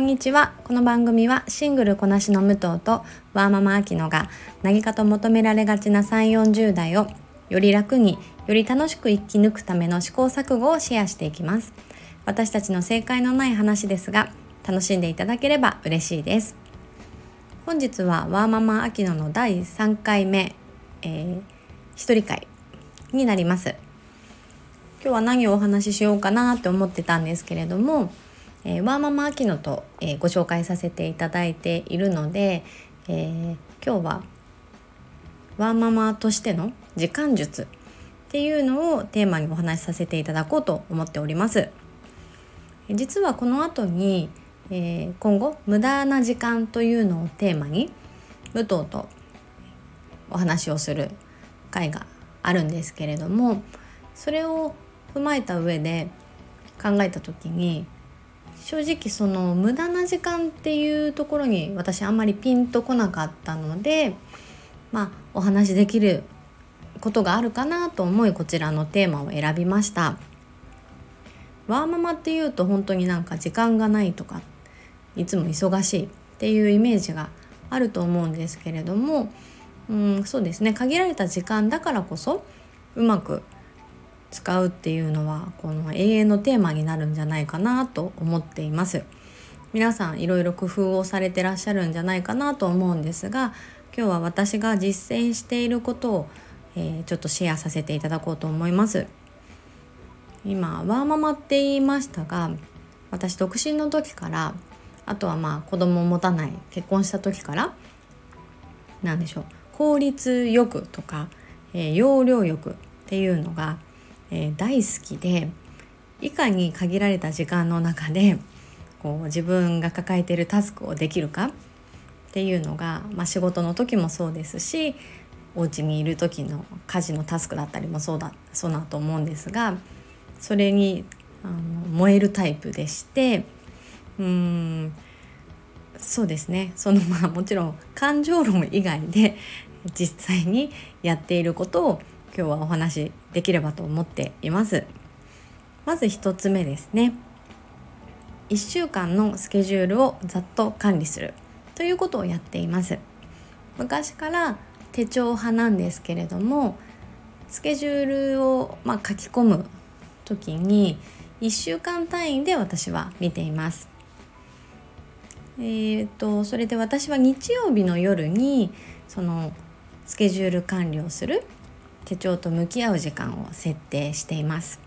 んにちは。この番組はシングルこなしの武藤とワーママアキノが何かと求められがちな3 4 0代をより楽により楽しく生き抜くための試行錯誤をシェアしていきます。私たちの正解のない話ですが楽しんでいただければ嬉しいです。本日はワーママアキノの第3回目、えー、一人会になります。今日は何をお話ししようかなって思ってたんですけれども、えー、ワーママアキノと、えー、ご紹介させていただいているので、えー、今日はワーママとしての時間術っていうのをテーマにお話しさせていただこうと思っております。実はこの後に、えー、今後無駄な時間というのをテーマに武藤とお話をする会があるんですけれどもそれを踏まえた上で考えた時に正直その無駄な時間っていうところに私あんまりピンとこなかったのでまあお話しできることがあるかなと思いこちらのテーマを選びました。ワーママっていうと本当になんか時間がないとかいつも忙しいっていうイメージがあると思うんですけれどもうんそうですね限られた時間だからこそうまく使うっていうのはこの永遠のテーマになるんじゃないかなと思っています。皆さんいろいろ工夫をされてらっしゃるんじゃないかなと思うんですが今日は私が実践していることを、えー、ちょっとシェアさせていただこうと思います。今ワーママって言いましたが私独身の時からあとはまあ子供を持たない結婚した時から何でしょう効率よくとか、えー、要領よくっていうのがえー、大好きでいかに限られた時間の中でこう自分が抱えているタスクをできるかっていうのが、まあ、仕事の時もそうですしお家にいる時の家事のタスクだったりもそうだそうだと思うんですがそれにあの燃えるタイプでしてうーんそうですね。そのまあもちろん感情論以外で実際にやっていることを今日はお話しできればと思っています。まず1つ目ですね。1週間のスケジュールをざっと管理するということをやっています。昔から手帳派なんですけれどもスケジュールを、まあ、書き込む時に1週間単位で私は見ています。えーとそれで私は日曜日の夜にそのスケジュール管理をする手帳と向き合う時間を設定しています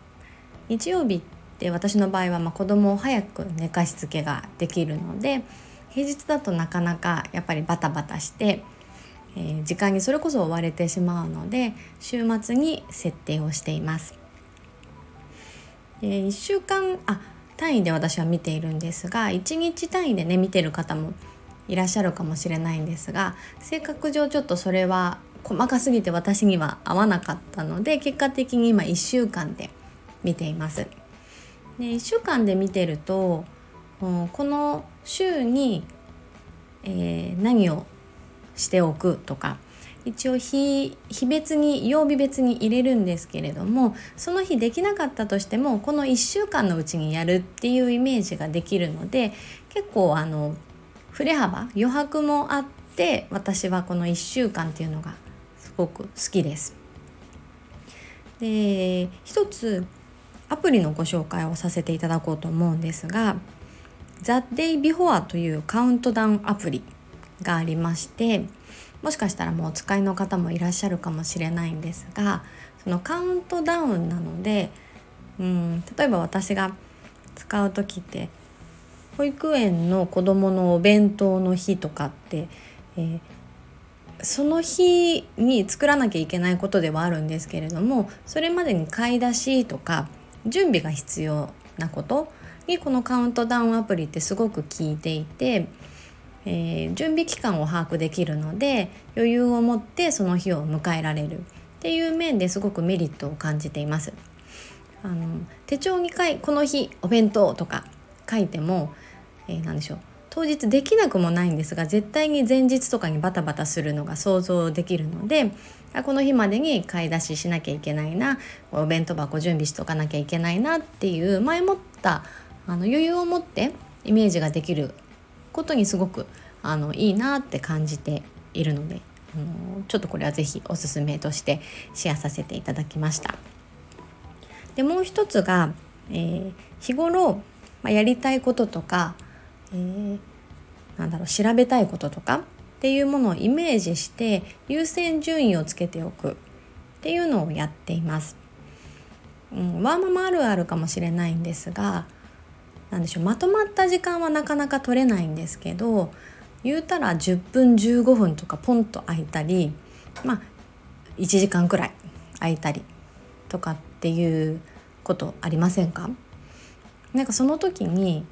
日曜日って私の場合はまあ子供を早く寝かしつけができるので平日だとなかなかやっぱりバタバタして、えー、時間にそれこそ追われてしまうので週末に設定をしています。え、1週間あ単位で私は見ているんですが1日単位でね見てる方もいらっしゃるかもしれないんですが性格上ちょっとそれは細かすぎて私には合わなかったので結果的に今1週間で見ています。で1週間で見てるとこの週に、えー、何をしておくとか一応日日別に曜日別に入れるんですけれどもその日できなかったとしてもこの1週間のうちにやるっていうイメージができるので結構あの振れ幅余白もあって私はこの1週間っていうのがごく好きです。で一つアプリのご紹介をさせていただこうと思うんですが The Day Before というカウントダウンアプリがありましてもしかしたらもうお使いの方もいらっしゃるかもしれないんですがそのカウントダウンなのでうん例えば私が使う時って保育園の子どものお弁当の日とかって、えー、その日に作らなきゃいけないことではあるんですけれどもそれまでに買い出しとか準備が必要なことにこのカウントダウンアプリってすごく効いていて、えー、準備期間を把握できるので余裕を持ってその日を迎えられるっていう面ですごくメリットを感じています。あの手帳に書いこの日お弁当とか書いても、えー、何でしょう当日できなくもないんですが絶対に前日とかにバタバタするのが想像できるのでこの日までに買い出ししなきゃいけないなお弁当箱準備しとかなきゃいけないなっていう前もったあの余裕を持ってイメージができることにすごくあのいいなって感じているのであのちょっとこれは是非おすすめとしてシェアさせていただきました。でもう一つが、えー、日頃、まあ、やりたいこととか、えー、なんだろう調べたいこととかっていうものをイメージして優先順位をつけておくっていうのをやっています。うん、ワーママあるあるかもしれないんですが何でしょうまとまった時間はなかなか取れないんですけど言うたら10分15分とかポンと空いたりまあ1時間くらい空いたりとかっていうことありませんか？なんかその時に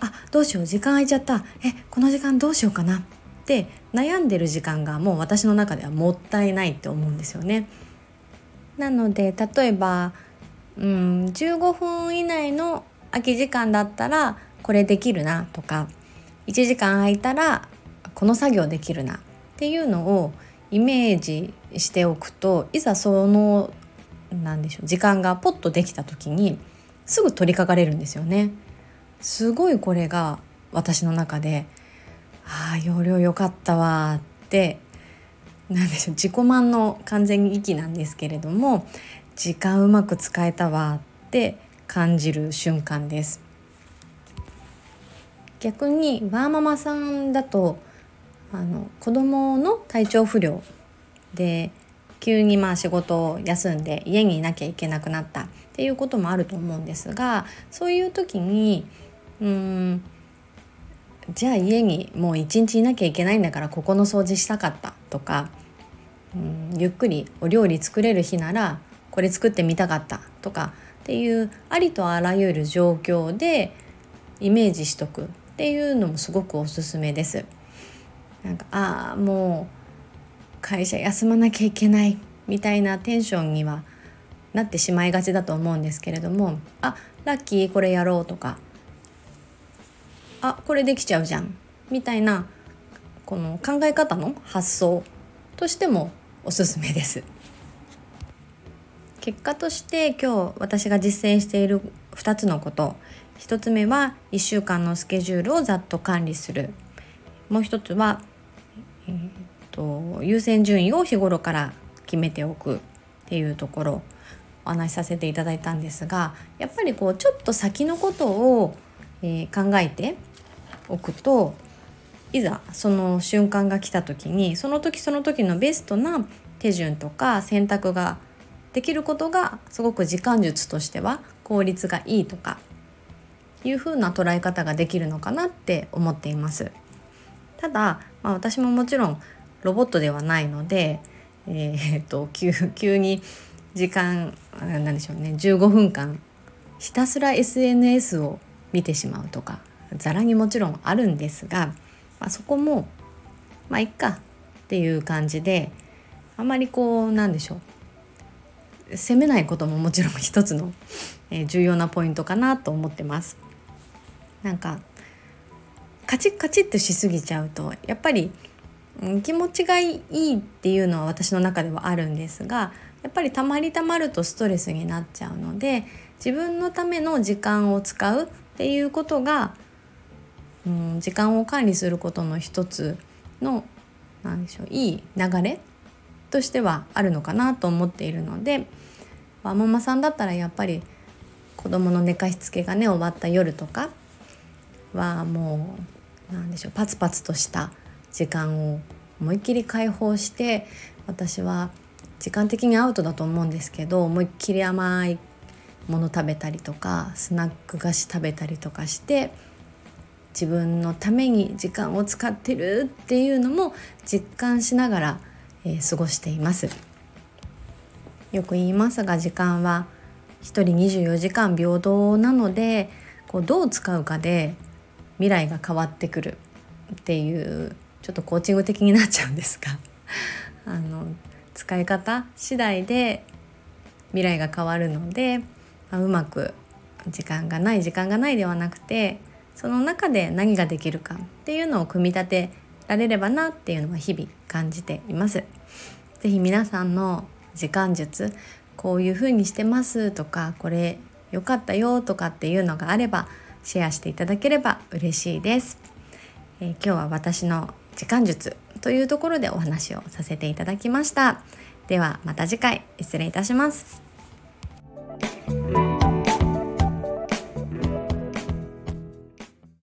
あどうしよう時間空いちゃったえこの時間どうしようかなって悩んでる時間がもう私の中ではもったいないって思うんですよね。なので例えばうん15分以内の空き時間だったらこれできるなとか1時間空いたらこの作業できるなっていうのをイメージしておくといざその何でしょう時間がポッとできた時にすぐ取り掛かれるんですよね。すごいこれが私の中でああ容量良かったわってなんでしょう自己満の完全に息なんですけれども時間うまく使えたわって感じる瞬間です。逆にワーママさんだとあの子供の体調不良で急にまあ仕事を休んで家にいなきゃいけなくなったっていうこともあると思うんですがそういう時にうんじゃあ家にもう一日いなきゃいけないんだからここの掃除したかったとかうんゆっくりお料理作れる日ならこれ作ってみたかったとかっていうありとあらゆる状況でイメージしとくっていうのもすごくおすすめです。なんかああもう会社休まなきゃいけないみたいなテンションにはなってしまいがちだと思うんですけれどもあラッキーこれやろうとかあこれできちゃうじゃん。みたいなこの考え方の発想としてもおすすめです。結果として今日私が実践している2つのこと。1つ目は1週間のスケジュールをざっと管理する。もう1つは、えーと、優先順位を日頃から決めておくっていうところ。お話しさせていただいたんですがやっぱりこうちょっと先のことを、えー、考えておくといざその瞬間が来た時にその時その時のベストな手順とか選択ができることがすごく時間術としては効率がいいとかいう風な捉え方ができるのかなって思っています。ただ、まあ、私ももちろんロボットではないので、えー、っと急急に時間なんでしょうね15分間ひたすら SNS を見てしまうとかざらにもちろんあるんですが、まあ、そこもまあいっかっていう感じであまりこうなんでしょう責めないことももちろん 一つの、え、重要なポイントかなと思ってます。なんかカチッカチッとしすぎちゃうとやっぱり、気持ちがいいっていうのは私の中ではあるんですがやっぱりたまりたまるとストレスになっちゃうので自分のための時間を使うっていうことが、うん、時間を管理することの一つの何でしょういい流れとしてはあるのかなと思っているのでママさんだったらやっぱり子供の寝かしつけがね終わった夜とかはもう何でしょうパツパツとした時間を思いっきり解放して私は時間的にアウトだと思うんですけど思いっきり甘いもの食べたりとかスナック菓子食べたりとかして自分のために時間を使ってるっていうのも実感しながらえー、過ごしています。よく言いますが時間は1人24時間平等なのでこうどう使うかで未来が変わってくるっていうちょっとコーチング的になっちゃうんですが あの使い方次第で未来が変わるので、まあ、うまく時間がない時間がないではなくてその中で何ができるかっていうのを組み立てられればなっていうのは日々感じています。ぜひ皆さんの時間術こういう風にしてますとかこれ良かったよとかっていうのがあればシェアしていただければ嬉しいです。えー、今日は私の時間術というところでお話をさせていただきましたではまた次回失礼いたします